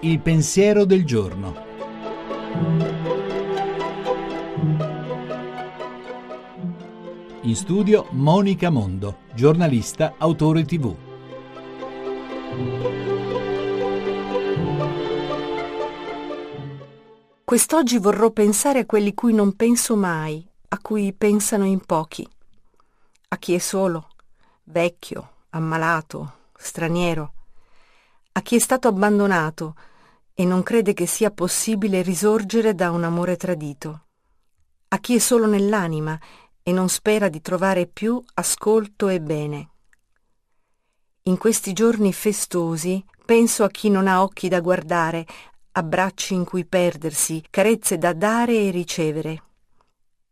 Il pensiero del giorno. In studio Monica Mondo, giornalista, autore tv. Quest'oggi vorrò pensare a quelli cui non penso mai, a cui pensano in pochi. A chi è solo, vecchio, ammalato, straniero. A chi è stato abbandonato e non crede che sia possibile risorgere da un amore tradito. A chi è solo nell'anima e non spera di trovare più ascolto e bene. In questi giorni festosi penso a chi non ha occhi da guardare, abbracci in cui perdersi, carezze da dare e ricevere.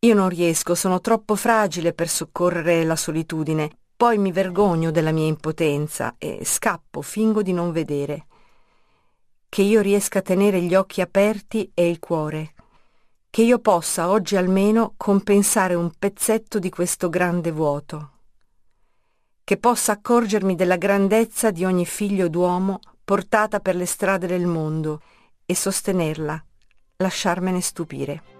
Io non riesco, sono troppo fragile per soccorrere la solitudine, poi mi vergogno della mia impotenza e scappo, fingo di non vedere. Che io riesca a tenere gli occhi aperti e il cuore, che io possa oggi almeno compensare un pezzetto di questo grande vuoto, che possa accorgermi della grandezza di ogni figlio d'uomo portata per le strade del mondo e sostenerla, lasciarmene stupire.